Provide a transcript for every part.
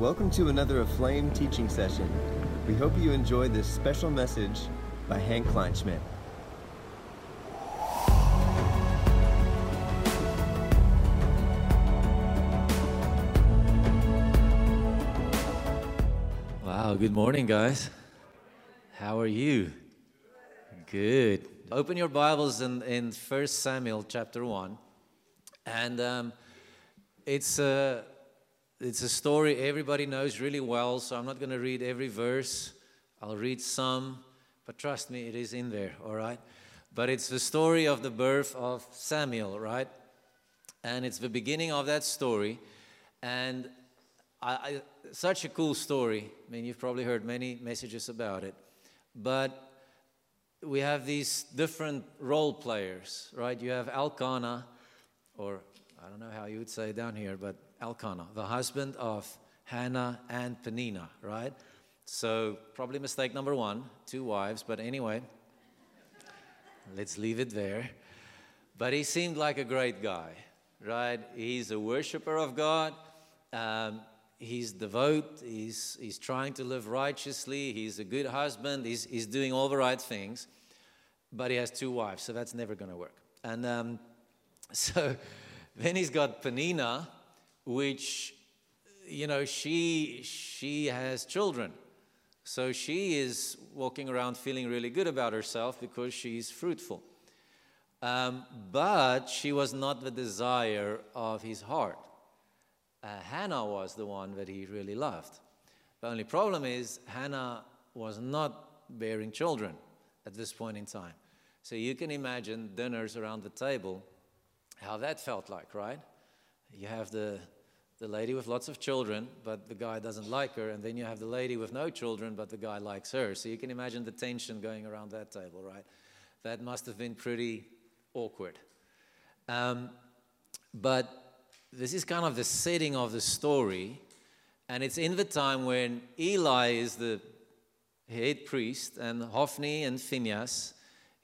Welcome to another Aflame teaching session. We hope you enjoyed this special message by Henk Kleinschmidt. Wow, good morning, guys. How are you? Good. Open your Bibles in, in 1 Samuel chapter 1. And um, it's, a, it's a story everybody knows really well, so I'm not going to read every verse. I'll read some, but trust me, it is in there, all right? But it's the story of the birth of Samuel, right? And it's the beginning of that story. And I, I, such a cool story. I mean, you've probably heard many messages about it. But we have these different role players, right? You have Elkanah, or I don't know how you would say down here, but Elkanah, the husband of Hannah and Penina, right? So, probably mistake number one, two wives, but anyway, let's leave it there. But he seemed like a great guy, right? He's a worshiper of God. Um, he's devout. He's, he's trying to live righteously. He's a good husband. He's, he's doing all the right things. But he has two wives, so that's never going to work. And um, so then he's got Penina, which, you know, she, she has children. So she is walking around feeling really good about herself because she's fruitful. Um, but she was not the desire of his heart. Uh, Hannah was the one that he really loved. The only problem is, Hannah was not bearing children at this point in time. So you can imagine dinners around the table, how that felt like, right? You have the, the lady with lots of children, but the guy doesn't like her, and then you have the lady with no children, but the guy likes her. So you can imagine the tension going around that table, right? That must have been pretty awkward. Um, but this is kind of the setting of the story, and it's in the time when Eli is the head priest, and Hophni and Phineas,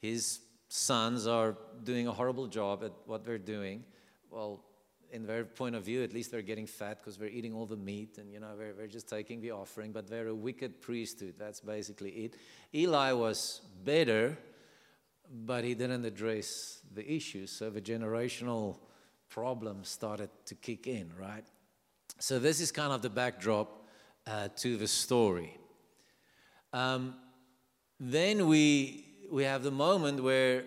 his sons, are doing a horrible job at what they're doing. Well, in their point of view, at least they're getting fat because they're eating all the meat and, you know, they're, they're just taking the offering, but they're a wicked priesthood. That's basically it. Eli was better, but he didn't address the issues. So the generational problems started to kick in, right? So this is kind of the backdrop uh, to the story. Um, then we, we have the moment where,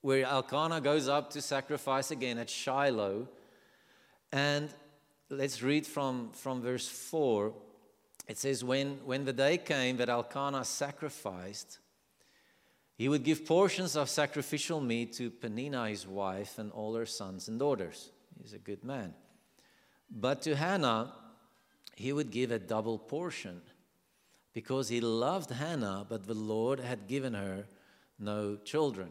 where Elkanah goes up to sacrifice again at Shiloh. And let's read from, from verse 4. It says, when, when the day came that Elkanah sacrificed, he would give portions of sacrificial meat to Penina, his wife, and all her sons and daughters. He's a good man. But to Hannah, he would give a double portion because he loved Hannah, but the Lord had given her no children.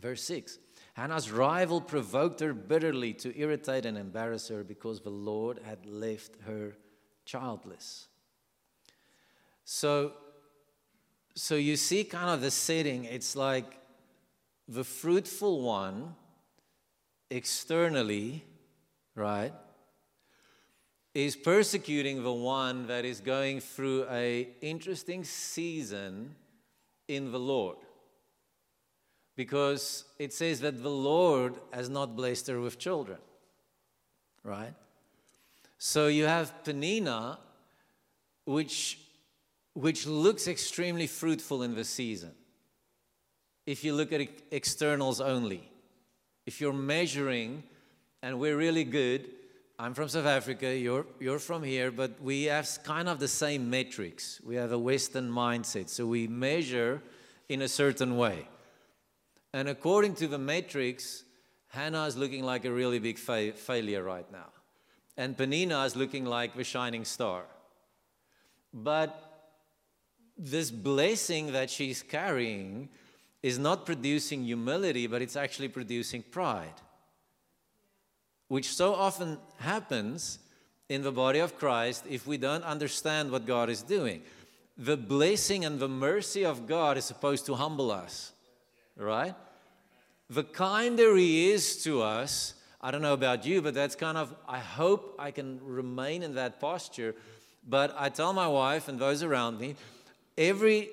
Verse 6 Hannah's rival provoked her bitterly to irritate and embarrass her because the Lord had left her childless. So, so you see kind of the setting. It's like the fruitful one externally, right, is persecuting the one that is going through a interesting season in the Lord. Because it says that the Lord has not blessed her with children. Right? So you have Penina, which, which looks extremely fruitful in the season. If you look at externals only, if you're measuring, and we're really good, I'm from South Africa, you're, you're from here, but we have kind of the same metrics. We have a Western mindset. So we measure in a certain way. And according to the metrics, Hannah is looking like a really big fa- failure right now. And Penina is looking like the shining star. But this blessing that she's carrying is not producing humility, but it's actually producing pride which so often happens in the body of Christ if we don't understand what God is doing. The blessing and the mercy of God is supposed to humble us, right? The kinder He is to us, I don't know about you, but that's kind of, I hope I can remain in that posture. But I tell my wife and those around me, every,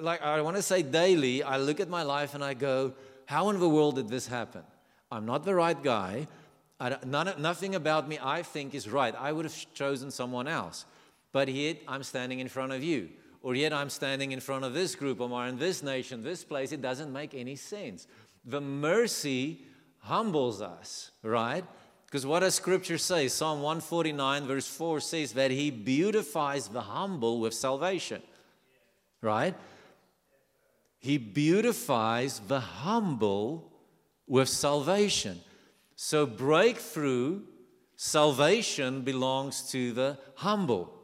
like I want to say daily, I look at my life and I go, how in the world did this happen? I'm not the right guy. None, nothing about me I think is right. I would have chosen someone else. But here I'm standing in front of you. Or yet I'm standing in front of this group or in this nation, this place. It doesn't make any sense. The mercy humbles us, right? Because what does scripture say? Psalm 149, verse 4 says that he beautifies the humble with salvation, right? He beautifies the humble with salvation. So, breakthrough, salvation belongs to the humble.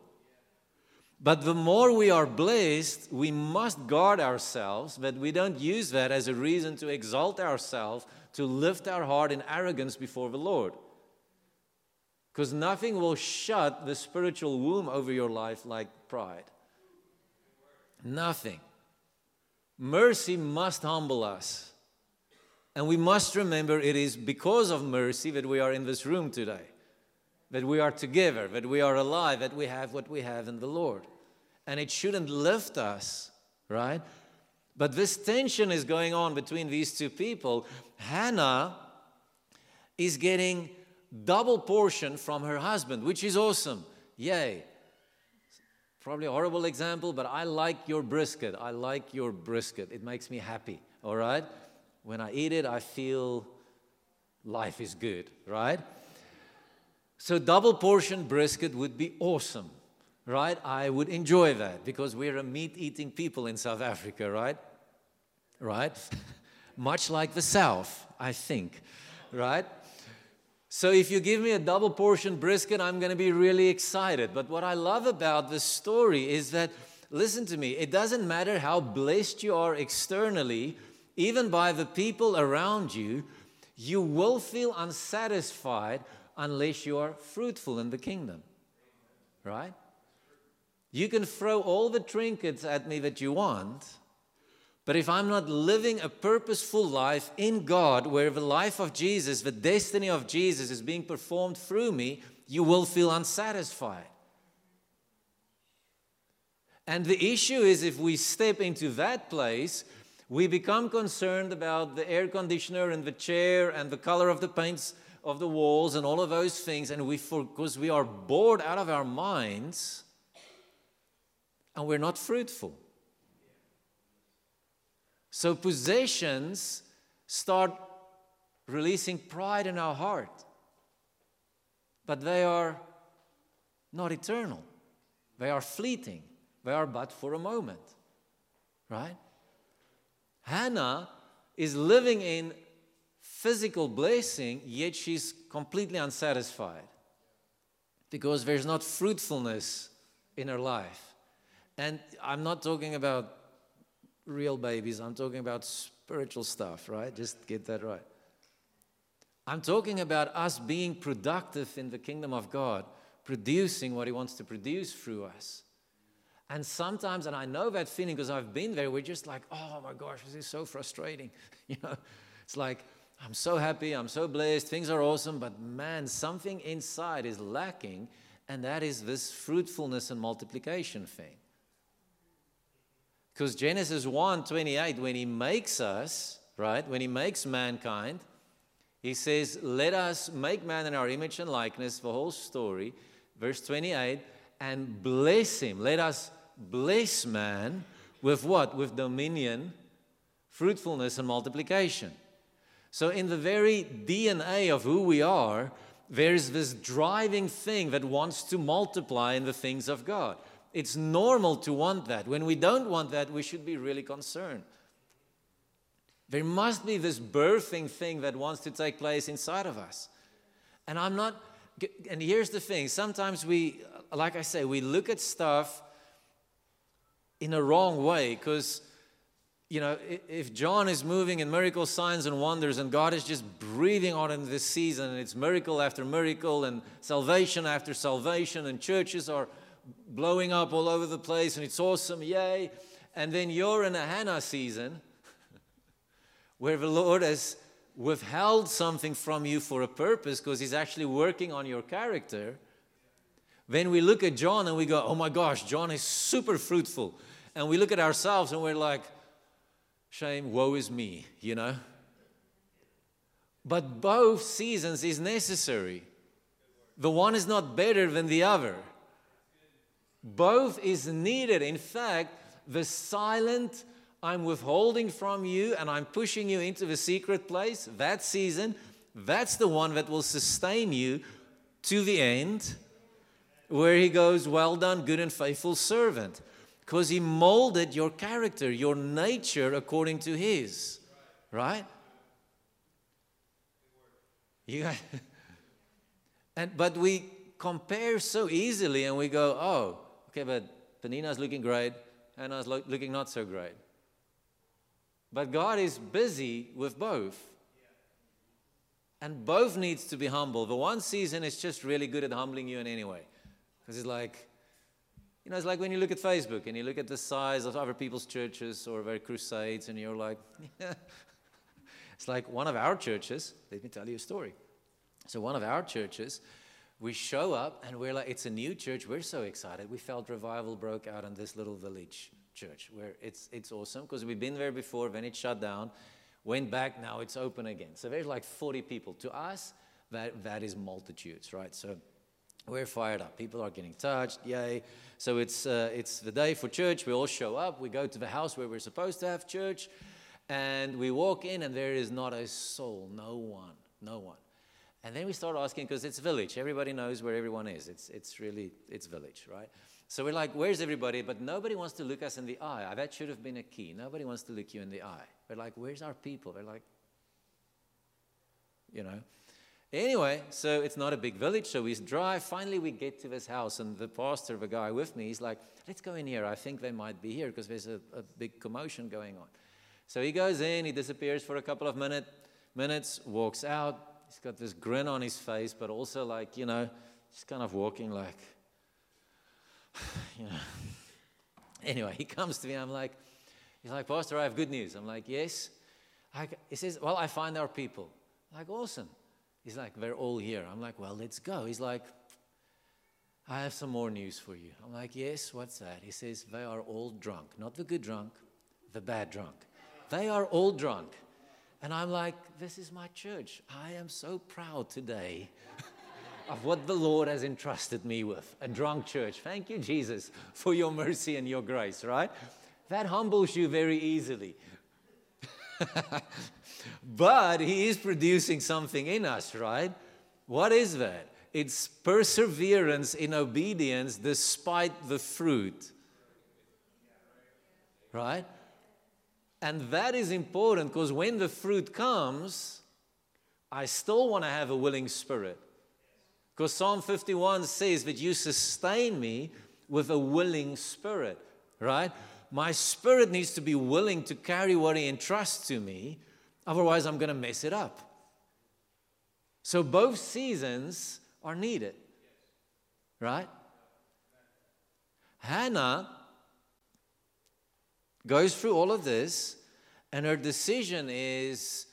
But the more we are blessed, we must guard ourselves that we don't use that as a reason to exalt ourselves, to lift our heart in arrogance before the Lord. Because nothing will shut the spiritual womb over your life like pride. Nothing. Mercy must humble us. And we must remember it is because of mercy that we are in this room today, that we are together, that we are alive, that we have what we have in the Lord. And it shouldn't lift us, right? But this tension is going on between these two people. Hannah is getting double portion from her husband, which is awesome. Yay. Probably a horrible example, but I like your brisket. I like your brisket. It makes me happy, all right? When I eat it, I feel life is good, right? So, double portion brisket would be awesome, right? I would enjoy that because we're a meat eating people in South Africa, right? Right? Much like the South, I think, right? So, if you give me a double portion brisket, I'm going to be really excited. But what I love about this story is that, listen to me, it doesn't matter how blessed you are externally even by the people around you, you will feel unsatisfied unless you are fruitful in the kingdom. Right? You can throw all the trinkets at me that you want, but if I'm not living a purposeful life in God, where the life of Jesus, the destiny of Jesus is being performed through me, you will feel unsatisfied. And the issue is if we step into that place, we become concerned about the air conditioner and the chair and the color of the paints of the walls and all of those things, and we, because we are bored out of our minds and we're not fruitful. So, possessions start releasing pride in our heart, but they are not eternal, they are fleeting, they are but for a moment, right? Hannah is living in physical blessing, yet she's completely unsatisfied because there's not fruitfulness in her life. And I'm not talking about real babies, I'm talking about spiritual stuff, right? Just get that right. I'm talking about us being productive in the kingdom of God, producing what He wants to produce through us. And sometimes, and I know that feeling because I've been there, we're just like, oh my gosh, this is so frustrating. You know, it's like, I'm so happy, I'm so blessed, things are awesome, but man, something inside is lacking, and that is this fruitfulness and multiplication thing. Because Genesis 1 28, when he makes us, right, when he makes mankind, he says, Let us make man in our image and likeness, the whole story. Verse 28, and bless him. Let us bless man with what? With dominion, fruitfulness, and multiplication. So, in the very DNA of who we are, there's this driving thing that wants to multiply in the things of God. It's normal to want that. When we don't want that, we should be really concerned. There must be this birthing thing that wants to take place inside of us. And I'm not, and here's the thing sometimes we, like I say, we look at stuff in a wrong way because you know if john is moving in miracle signs and wonders and god is just breathing on in this season and it's miracle after miracle and salvation after salvation and churches are blowing up all over the place and it's awesome yay and then you're in a hannah season where the lord has withheld something from you for a purpose because he's actually working on your character, then we look at John and we go, oh my gosh, John is super fruitful. And we look at ourselves and we're like, shame, woe is me, you know? But both seasons is necessary. The one is not better than the other. Both is needed. In fact, the silent, I'm withholding from you and I'm pushing you into the secret place, that season, that's the one that will sustain you to the end, where he goes, Well done, good and faithful servant. Because he molded your character, your nature according to his. Right? You got, and, but we compare so easily and we go, oh, okay, but Penina's looking great, Hannah's lo- looking not so great. But God is busy with both. And both needs to be humble. The one season is just really good at humbling you in any way. Because it's like, you know, it's like when you look at Facebook and you look at the size of other people's churches or their crusades, and you're like, yeah. it's like one of our churches. Let me tell you a story. So, one of our churches, we show up and we're like, it's a new church. We're so excited. We felt revival broke out in this little village church where it's, it's awesome because we've been there before, then it shut down, went back, now it's open again. So there's like 40 people. To us, that, that is multitudes, right? So we're fired up. People are getting touched, yay. So it's, uh, it's the day for church. We all show up. We go to the house where we're supposed to have church. And we walk in, and there is not a soul, no one, no one. And then we start asking, because it's village. Everybody knows where everyone is. It's, it's really, it's village, right? So we're like, where's everybody? But nobody wants to look us in the eye. That should have been a key. Nobody wants to look you in the eye. We're like, where's our people? They're like, you know. Anyway, so it's not a big village, so we drive. Finally, we get to this house, and the pastor, the guy with me, he's like, let's go in here. I think they might be here because there's a, a big commotion going on. So he goes in, he disappears for a couple of minute, minutes, walks out, he's got this grin on his face, but also like, you know, he's kind of walking like, you know. Anyway, he comes to me. I'm like, he's like, Pastor, I have good news. I'm like, yes. I, he says, well, I find our people. I'm like, awesome. He's like, they're all here. I'm like, well, let's go. He's like, I have some more news for you. I'm like, yes, what's that? He says, they are all drunk. Not the good drunk, the bad drunk. They are all drunk. And I'm like, this is my church. I am so proud today of what the Lord has entrusted me with a drunk church. Thank you, Jesus, for your mercy and your grace, right? That humbles you very easily. but He is producing something in us, right? What is that? It's perseverance in obedience despite the fruit. Right? And that is important because when the fruit comes, I still want to have a willing spirit. Because Psalm 51 says that you sustain me with a willing spirit, right? My spirit needs to be willing to carry what He entrusts to me, otherwise, I'm going to mess it up. So, both seasons are needed, right? Hannah goes through all of this, and her decision is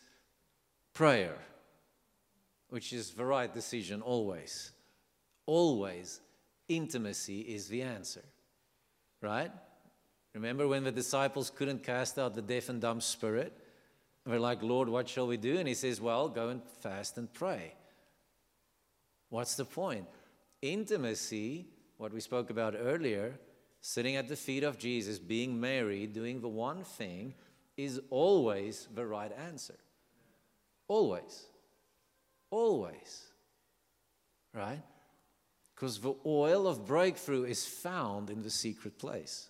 prayer, which is the right decision always. Always, intimacy is the answer, right? Remember when the disciples couldn't cast out the deaf and dumb spirit? And They're like, Lord, what shall we do? And he says, Well, go and fast and pray. What's the point? Intimacy, what we spoke about earlier, sitting at the feet of Jesus, being Mary, doing the one thing, is always the right answer. Always. Always. Right? Because the oil of breakthrough is found in the secret place.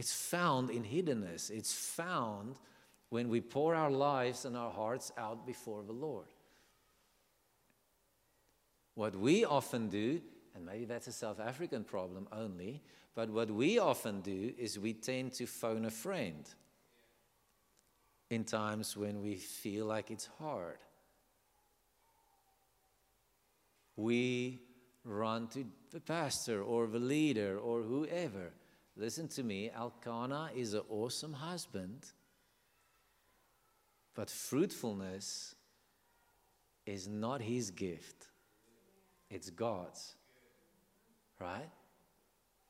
It's found in hiddenness. It's found when we pour our lives and our hearts out before the Lord. What we often do and maybe that's a South African problem only, but what we often do is we tend to phone a friend in times when we feel like it's hard. We run to the pastor or the leader or whoever. Listen to me, Elkanah is an awesome husband. But fruitfulness is not his gift, it's God's. Right?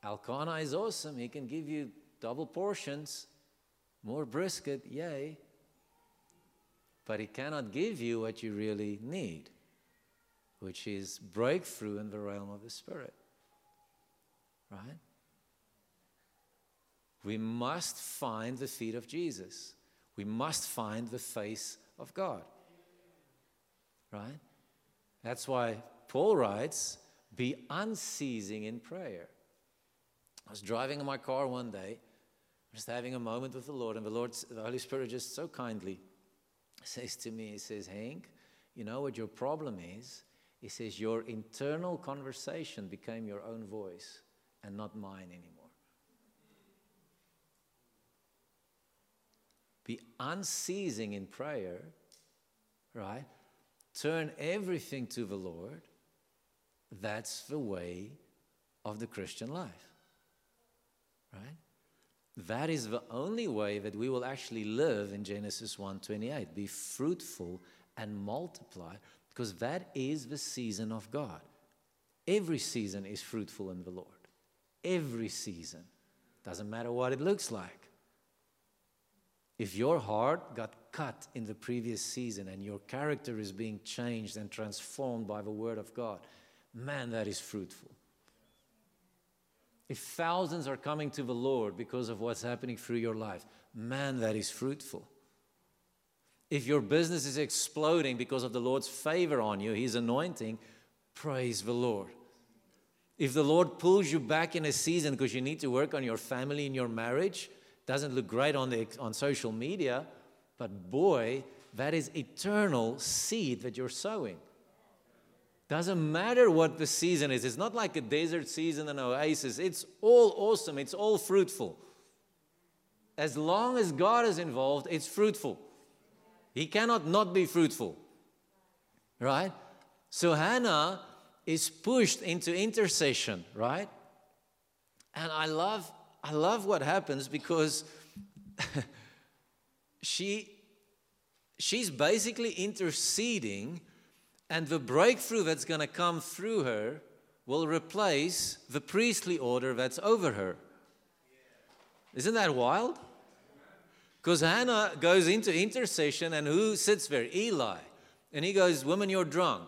Elkanah is awesome. He can give you double portions, more brisket, yay. But he cannot give you what you really need, which is breakthrough in the realm of the Spirit. Right? We must find the feet of Jesus. We must find the face of God. Right? That's why Paul writes, be unceasing in prayer. I was driving in my car one day, just having a moment with the Lord, and the Lord, the Holy Spirit just so kindly says to me, He says, Henk, you know what your problem is? He says, Your internal conversation became your own voice and not mine anymore. Be unceasing in prayer, right? Turn everything to the Lord. That's the way of the Christian life, right? That is the only way that we will actually live in Genesis 1:28. Be fruitful and multiply because that is the season of God. Every season is fruitful in the Lord. Every season. Doesn't matter what it looks like. If your heart got cut in the previous season and your character is being changed and transformed by the Word of God, man, that is fruitful. If thousands are coming to the Lord because of what's happening through your life, man, that is fruitful. If your business is exploding because of the Lord's favor on you, His anointing, praise the Lord. If the Lord pulls you back in a season because you need to work on your family and your marriage, doesn't look great on, the, on social media, but boy, that is eternal seed that you're sowing. Doesn't matter what the season is. It's not like a desert season and oasis. It's all awesome. It's all fruitful. As long as God is involved, it's fruitful. He cannot not be fruitful. Right? So Hannah is pushed into intercession, right? And I love I love what happens because she she's basically interceding and the breakthrough that's going to come through her will replace the priestly order that's over her. Isn't that wild? Because Hannah goes into intercession, and who sits there? Eli. And he goes, Woman, you're drunk.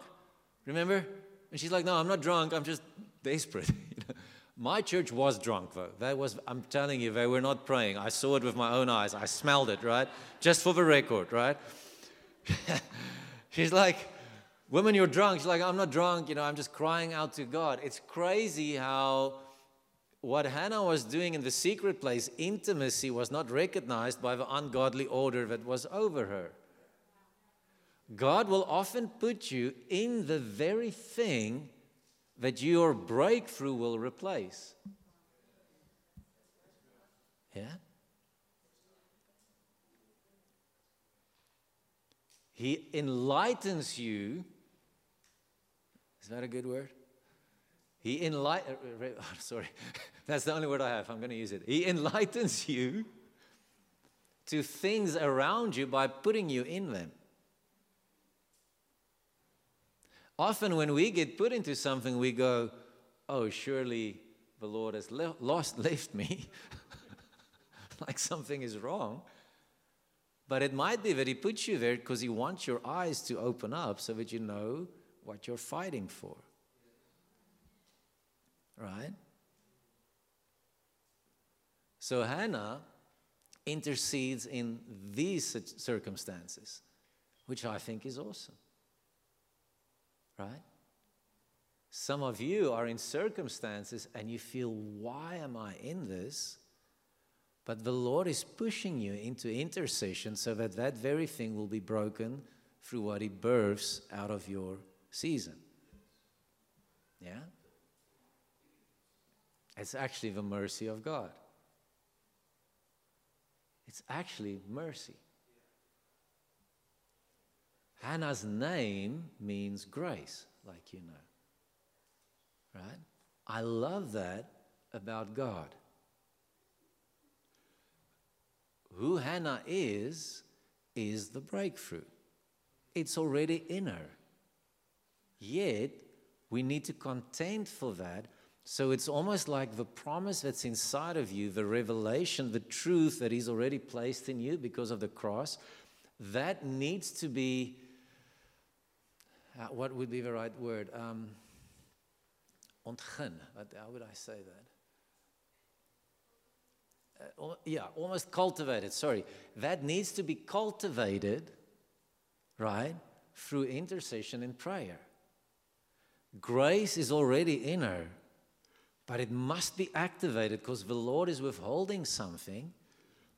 Remember? And she's like, No, I'm not drunk. I'm just desperate. My church was drunk, though. That was, I'm telling you, they were not praying. I saw it with my own eyes. I smelled it, right? Just for the record, right? She's like, Women, you're drunk. She's like, I'm not drunk. You know, I'm just crying out to God. It's crazy how what Hannah was doing in the secret place, intimacy, was not recognized by the ungodly order that was over her. God will often put you in the very thing that your breakthrough will replace. Yeah? He enlightens you. Is that a good word? He enlightens, uh, oh, sorry, that's the only word I have. I'm going to use it. He enlightens you to things around you by putting you in them. Often, when we get put into something, we go, Oh, surely the Lord has le- lost, left me. like something is wrong. But it might be that He puts you there because He wants your eyes to open up so that you know what you're fighting for. Right? So Hannah intercedes in these circumstances, which I think is awesome. Right? Some of you are in circumstances and you feel, why am I in this? But the Lord is pushing you into intercession so that that very thing will be broken through what He births out of your season. Yeah? It's actually the mercy of God. It's actually mercy. Hannah's name means grace, like you know. Right? I love that about God. Who Hannah is, is the breakthrough. It's already in her. Yet, we need to contend for that. So it's almost like the promise that's inside of you, the revelation, the truth that is already placed in you because of the cross, that needs to be uh, what would be the right word? Um, ontgin. How would I say that? Uh, yeah, almost cultivated. Sorry. That needs to be cultivated, right, through intercession and prayer. Grace is already in her, but it must be activated because the Lord is withholding something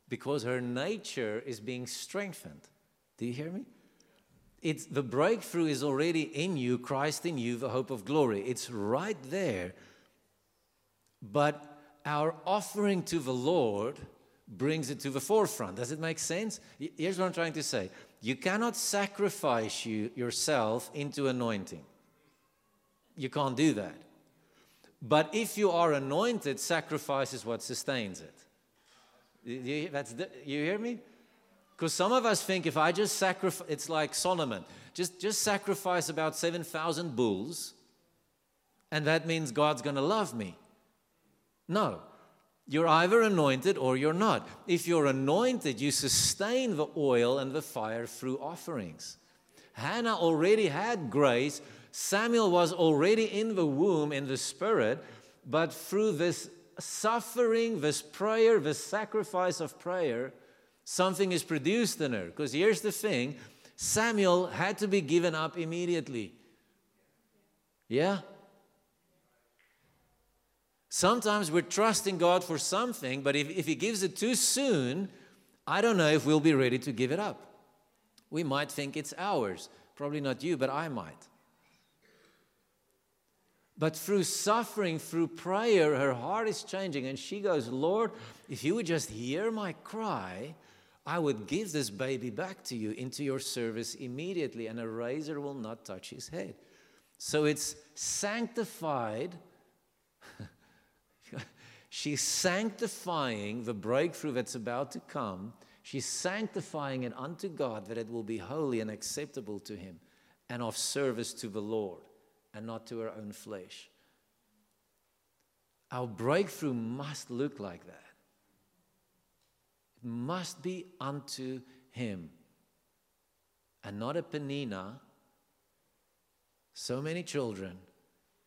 because her nature is being strengthened. Do you hear me? It's, the breakthrough is already in you, Christ in you, the hope of glory. It's right there. But our offering to the Lord brings it to the forefront. Does it make sense? Here's what I'm trying to say you cannot sacrifice you, yourself into anointing. You can't do that. But if you are anointed, sacrifice is what sustains it. You, that's the, you hear me? Because some of us think if I just sacrifice, it's like Solomon, just, just sacrifice about 7,000 bulls, and that means God's going to love me. No. You're either anointed or you're not. If you're anointed, you sustain the oil and the fire through offerings. Hannah already had grace. Samuel was already in the womb in the spirit, but through this suffering, this prayer, this sacrifice of prayer, something is produced in her. Because here's the thing Samuel had to be given up immediately. Yeah? Sometimes we're trusting God for something, but if, if He gives it too soon, I don't know if we'll be ready to give it up. We might think it's ours. Probably not you, but I might. But through suffering, through prayer, her heart is changing. And she goes, Lord, if you would just hear my cry, I would give this baby back to you into your service immediately, and a razor will not touch his head. So it's sanctified. She's sanctifying the breakthrough that's about to come. She's sanctifying it unto God that it will be holy and acceptable to Him and of service to the Lord and not to her own flesh. Our breakthrough must look like that must be unto him and not a Penina. So many children,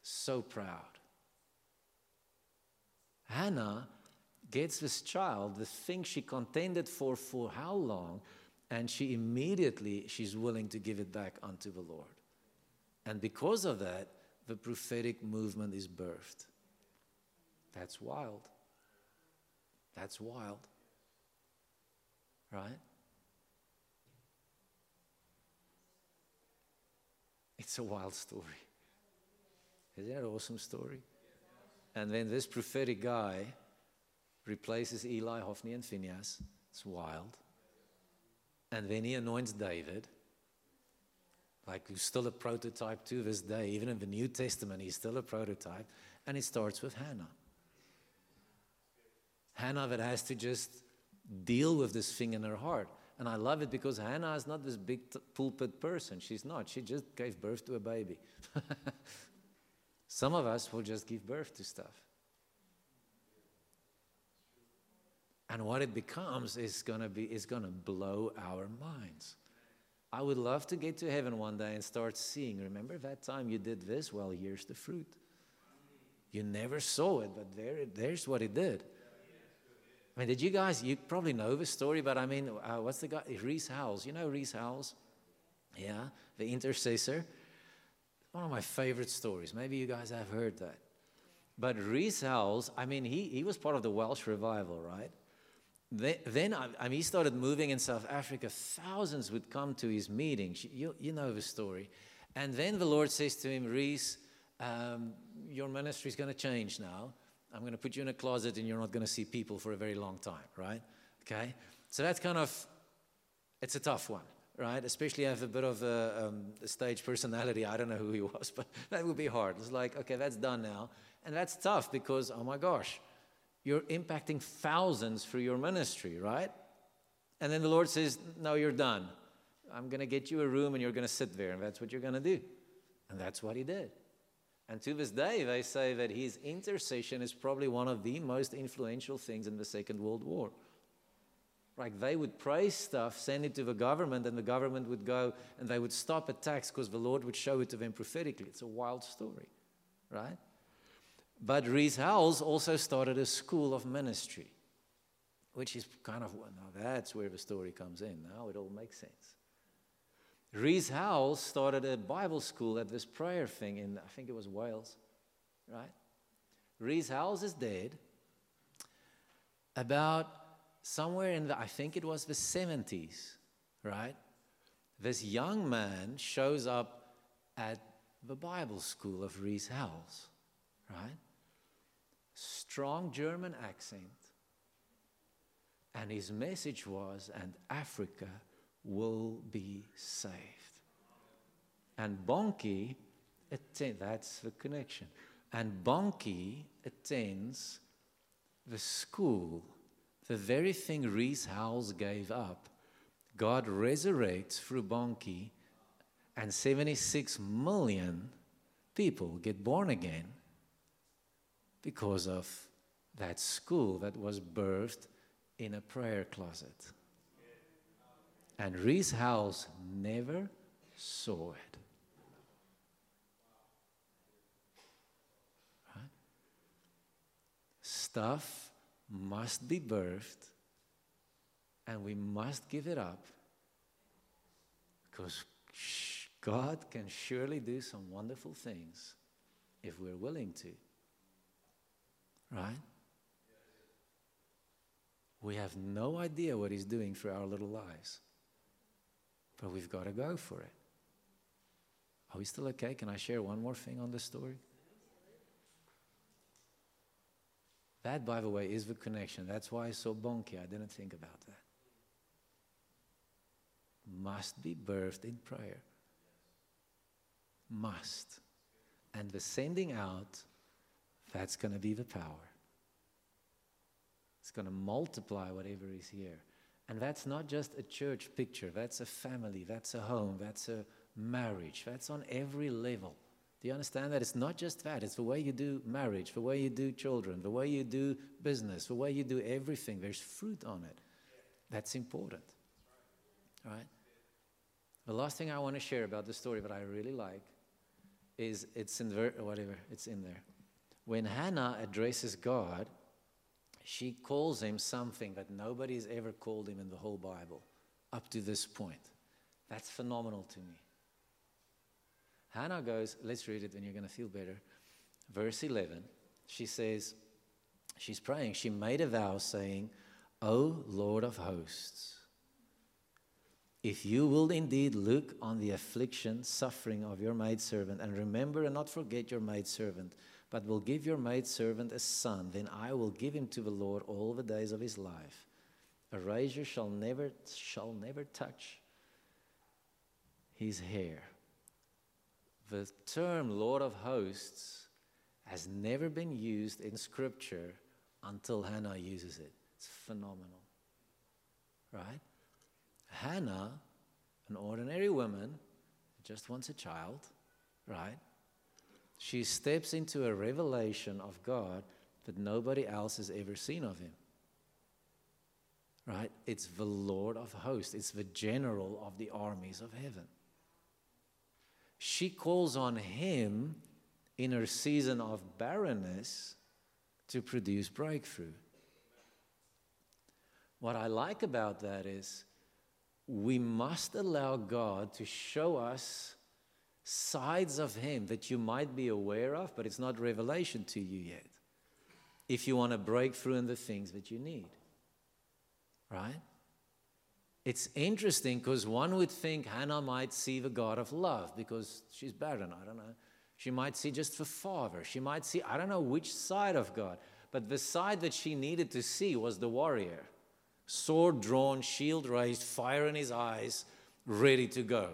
so proud. Hannah gets this child, the thing she contended for for how long, and she immediately she's willing to give it back unto the Lord. And because of that, the prophetic movement is birthed. That's wild. That's wild. Right? It's a wild story. Isn't that an awesome story? And then this prophetic guy replaces Eli, Hophni, and Phineas. It's wild. And then he anoints David, like who's still a prototype to this day. Even in the New Testament, he's still a prototype. And it starts with Hannah. Hannah that has to just deal with this thing in her heart. And I love it because Hannah is not this big pulpit person. She's not. She just gave birth to a baby. Some of us will just give birth to stuff. And what it becomes is going to be is to blow our minds. I would love to get to heaven one day and start seeing. Remember that time you did this? Well, here's the fruit. You never saw it, but there, there's what it did. I mean, did you guys, you probably know the story, but I mean, uh, what's the guy? Rees Howells. You know Rees Howells? Yeah, the intercessor. One of my favorite stories. Maybe you guys have heard that. But Rees Howells, I mean, he, he was part of the Welsh revival, right? Then, I mean, he started moving in South Africa. Thousands would come to his meetings. You, you know the story. And then the Lord says to him, Rees, um, your ministry is going to change now. I'm going to put you in a closet and you're not going to see people for a very long time, right? Okay? So that's kind of, it's a tough one, right? Especially if I have a bit of a, um, a stage personality. I don't know who he was, but that would be hard. It's like, okay, that's done now. And that's tough because, oh my gosh, you're impacting thousands through your ministry, right? And then the Lord says, No, you're done. I'm going to get you a room and you're going to sit there, and that's what you're going to do. And that's what he did. And to this day, they say that his intercession is probably one of the most influential things in the Second World War. Like they would pray stuff, send it to the government, and the government would go and they would stop attacks because the Lord would show it to them prophetically. It's a wild story, right? But Rees Howells also started a school of ministry, which is kind of, well, now that's where the story comes in. Now it all makes sense. Rees Howells started a Bible school at this prayer thing in, I think it was Wales, right? Rees Howells is dead. About somewhere in the, I think it was the 70s, right? This young man shows up at the Bible school of Rees Howells, right? Strong German accent. And his message was, and Africa will be saved. And Bonnke attend, that's the connection. And Bonnke attends the school the very thing Rees Howells gave up, God resurrects through Bonnke, and 76 million people get born again because of that school that was birthed in a prayer closet. And Rees Howells never saw it. Right? Stuff must be birthed and we must give it up because God can surely do some wonderful things if we're willing to. Right? We have no idea what He's doing for our little lives, but we've got to go for it. Are we still okay? Can I share one more thing on the story? That, by the way, is the connection. That's why it's so Bonnke. I didn't think about that. Must be birthed in prayer. Must. And the sending out, that's going to be the power. It's going to multiply whatever is here. And that's not just a church picture, that's a family, that's a home, that's a marriage, that's on every level. Do you understand that? It's not just that, it's the way you do marriage, the way you do children, the way you do business, the way you do everything. There's fruit on it. That's important. All right? The last thing I want to share about the story that I really like is it's in ver- whatever, it's in there. When Hannah addresses God, she calls him something that nobody's ever called him in the whole Bible up to this point. That's phenomenal to me. Hannah goes, let's read it and you're going to feel better. Verse 11, she says, she's praying. She made a vow saying, O Lord of hosts, if you will indeed look on the affliction, suffering of your maidservant, and remember and not forget your maidservant, but will give your maidservant a son, then I will give him to the Lord all the days of his life. A razor shall never shall never touch his hair the term Lord of Hosts has never been used in Scripture until Hannah uses it. It's phenomenal. Right? Hannah, an ordinary woman, just wants a child, right? She steps into a revelation of God that nobody else has ever seen of him. Right? It's the Lord of hosts, it's the general of the armies of heaven she calls on him in her season of barrenness to produce breakthrough. What I like about that is we must allow God to show us sides of Him that you might be aware of, but it's not revelation to you yet. If you want to break through in the things that you need, right? It's interesting because one would think Hannah might see the God of love because she's barren. I don't know. She might see just the Father. She might see, I don't know which side of God. But the side that she needed to see was the warrior. Sword drawn, shield raised, fire in his eyes, ready to go.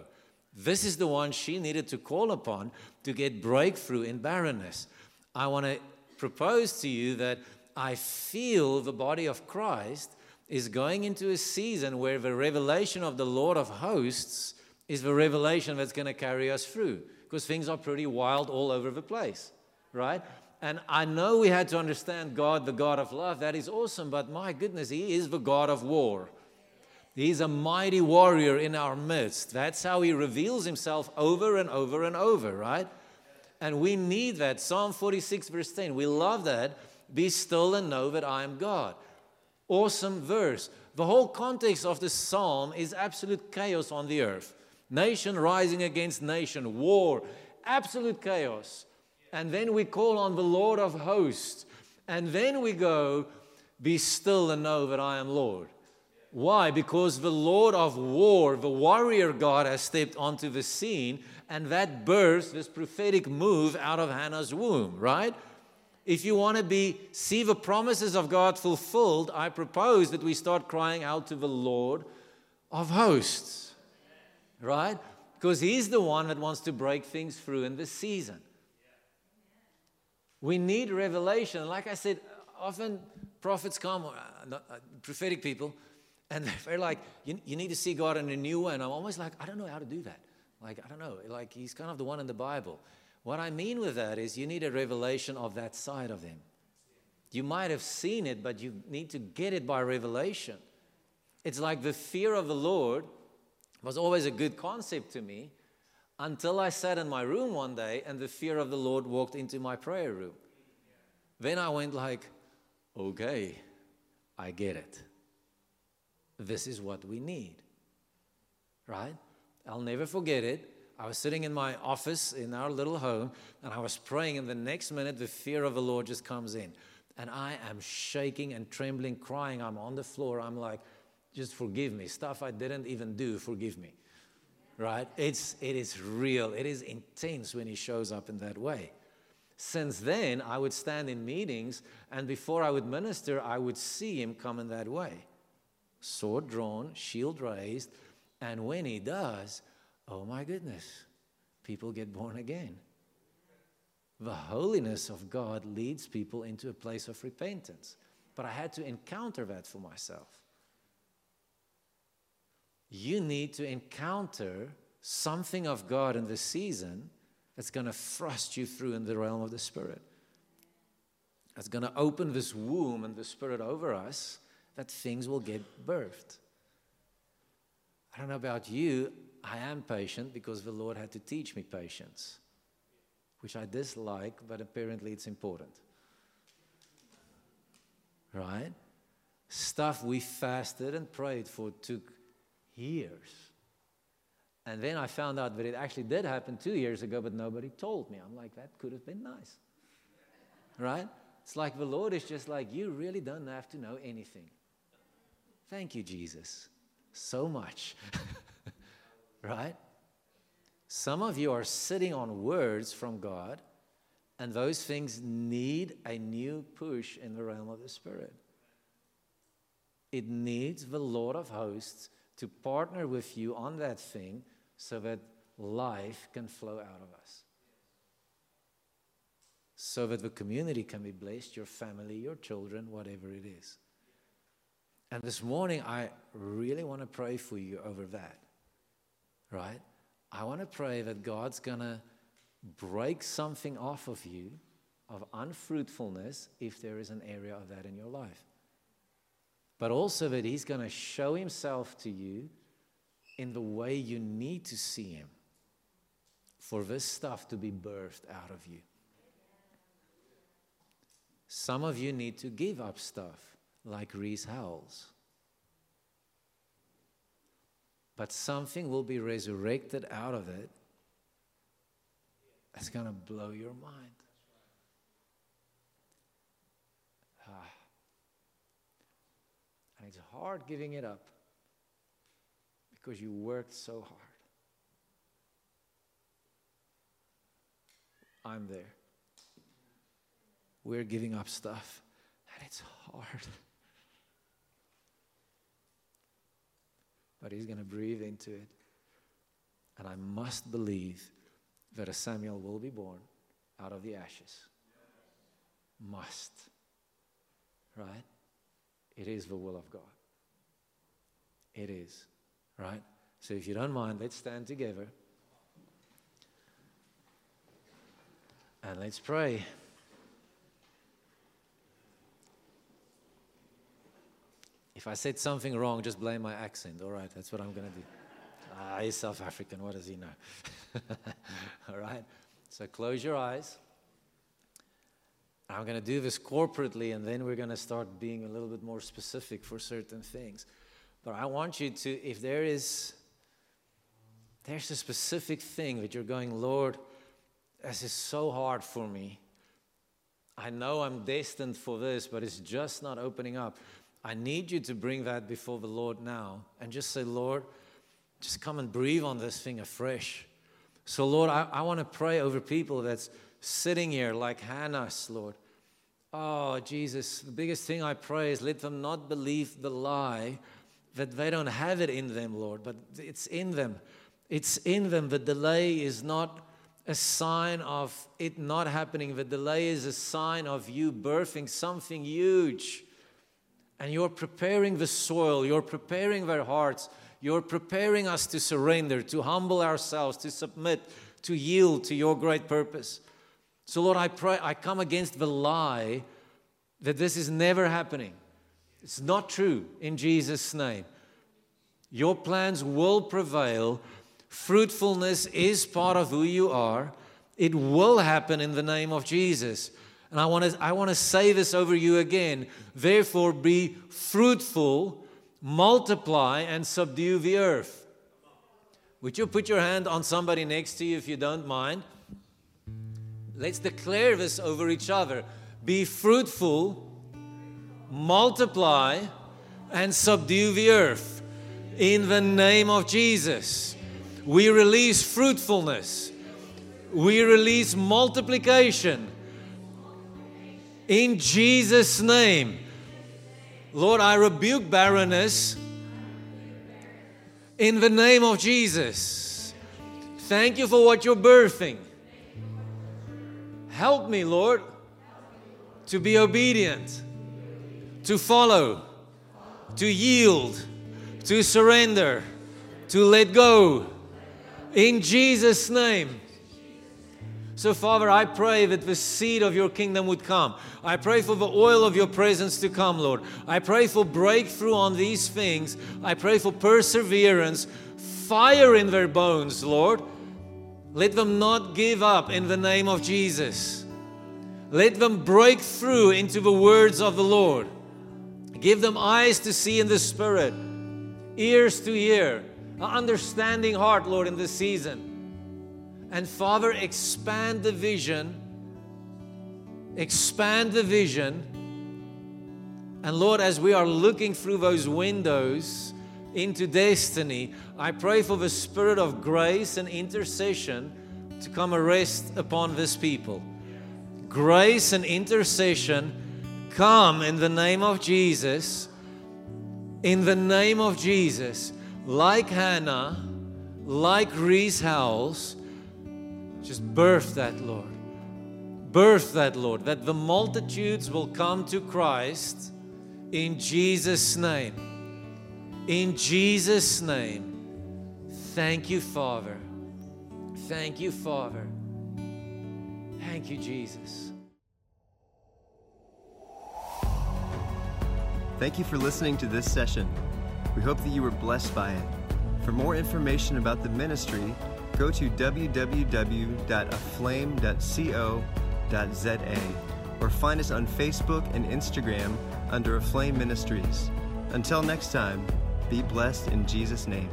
This is the one she needed to call upon to get breakthrough in barrenness. I want to propose to you that I feel the body of Christ is going into a season where the revelation of the Lord of hosts is the revelation that's going to carry us through because things are pretty wild all over the place, right? And I know we had to understand God, the God of love. That is awesome, but my goodness, He is the God of war. He's a mighty warrior in our midst. That's how He reveals Himself over and over and over, right? And we need that. Psalm 46, verse 10. We love that. Be still and know that I am God. Awesome verse. The whole context of the psalm is absolute chaos on the earth. Nation rising against nation, war, absolute chaos. And then we call on the Lord of hosts. And then we go, Be still and know that I am Lord. Why? Because the Lord of war, the warrior God, has stepped onto the scene, and that births this prophetic move out of Hannah's womb, right? If you want to be see the promises of God fulfilled, I propose that we start crying out to the Lord of hosts. Right? Because he's the one that wants to break things through in this season. We need revelation. Like I said, often prophets come, uh, uh prophetic people, and they're like, you, you need to see God in a new way. And I'm always like, I don't know how to do that. Like, I don't know. Like, he's kind of the one in the Bible. What I mean with that is you need a revelation of that side of him. You might have seen it, but you need to get it by revelation. It's like the fear of the Lord was always a good concept to me until I sat in my room one day and the fear of the Lord walked into my prayer room. Then I went like, okay, I get it this is what we need. Right? I'll never forget it. I was sitting in my office in our little home and I was praying, and the next minute, the fear of the Lord just comes in. And I am shaking and trembling, crying. I'm on the floor. I'm like, just forgive me. Stuff I didn't even do, forgive me. Right? It's, it is real. It is intense when He shows up in that way. Since then, I would stand in meetings, and before I would minister, I would see Him come in that way sword drawn, shield raised. And when he does, oh my goodness, people get born again. The holiness of God leads people into a place of repentance. But I had to encounter that for myself. You need to encounter something of God in this season that's going to thrust you through in the realm of the Spirit. That's going to open this womb and the Spirit over us that things will get birthed. I don't know about you, I am patient because the Lord had to teach me patience, which I dislike, but apparently it's important. Right? Stuff we fasted and prayed for took years. And then I found out that it actually did happen two years ago, but nobody told me. I'm like, that could have been nice. Right? It's like the Lord is just like, you really don't have to know anything. Thank you, Jesus, so much. right? Some of you are sitting on words from God, and those things need a new push in the realm of the Spirit. It needs the Lord of hosts to partner with you on that thing so that life can flow out of us. So that the community can be blessed, your family, your children, whatever it is. And this morning, I really want to pray for you over that, right? I want to pray that God's going to break something off of you of unfruitfulness if there is an area of that in your life. But also that He's going to show Himself to you in the way you need to see Him for this stuff to be birthed out of you. Some of you need to give up stuff like Rees Howells. But something will be resurrected out of it that's going to blow your mind. Ah. And it's hard giving it up because you worked so hard. I'm there. We're giving up stuff, and it's hard. But He's going to breathe into it. And I must believe that a Samuel will be born out of the ashes. Must. Right? It is the will of God. it is. Right? So if you don't mind, let's stand together. And let's pray. If I said something wrong, just blame my accent. All right, that's what I'm going to do. Ah, he's South African. What does he know? All right. So close your eyes. I'm going to do this corporately, and then we're going to start being a little bit more specific for certain things. But I want you to, if there is, there's a specific thing that you're going, Lord, this is so hard for me. I know I'm destined for this, but it's just not opening up. I need you to bring that before the Lord now and just say, Lord, just come and breathe on this thing afresh. So, Lord, I, I want to pray over people that's sitting here like Hannah's, Lord. Oh, Jesus, the biggest thing I pray is let them not believe the lie that they don't have it in them, Lord, but it's in them. It's in them. The delay is not a sign of it not happening, the delay is a sign of you birthing something huge and you're preparing the soil, you're preparing their hearts, you're preparing us to surrender, to humble ourselves, to submit, to yield to your great purpose. So, Lord, I pray, I come against the lie that this is never happening. It's not true in Jesus' name. Your plans will prevail. Fruitfulness is part of who you are. It will happen in the name of Jesus. And I want to I want to say this over you again. Therefore be fruitful, multiply and subdue the earth. Would you put your hand on somebody next to you if you don't mind? Let's declare this over each other. Be fruitful, multiply and subdue the earth. In the name of Jesus, we release fruitfulness. We release multiplication in Jesus' name. Lord, I rebuke barrenness in the name of Jesus. Thank you for what you're birthing. Help me, Lord, to be obedient, to follow, to yield, to surrender, to let go. In Jesus' name. So, Father, I pray that the seed of your kingdom would come. I pray for the oil of your presence to come, Lord. I pray for breakthrough on these things. I pray for perseverance, fire in their bones, Lord. Let them not give up in the name of Jesus. Let them break through into the words of the Lord. Give them eyes to see in the Spirit, ears to hear, an understanding heart, Lord, in this season. And Father, expand the vision. Expand the vision. And Lord, as we are looking through those windows into destiny, I pray for the spirit of grace and intercession to come and rest upon this people. Grace and intercession come in the name of Jesus. In the name of Jesus, like Hannah, like Rees Howells, just birth that, Lord. Birth that, Lord, that the multitudes will come to Christ in Jesus' name. In Jesus' name. Thank you, Father. Thank you, Father. Thank you, Jesus. Thank you for listening to this session. We hope that you were blessed by it. For more information about the ministry, go to www.aflame.co.za or find us on Facebook and Instagram under Aflame Ministries. Until next time, be blessed in Jesus' name.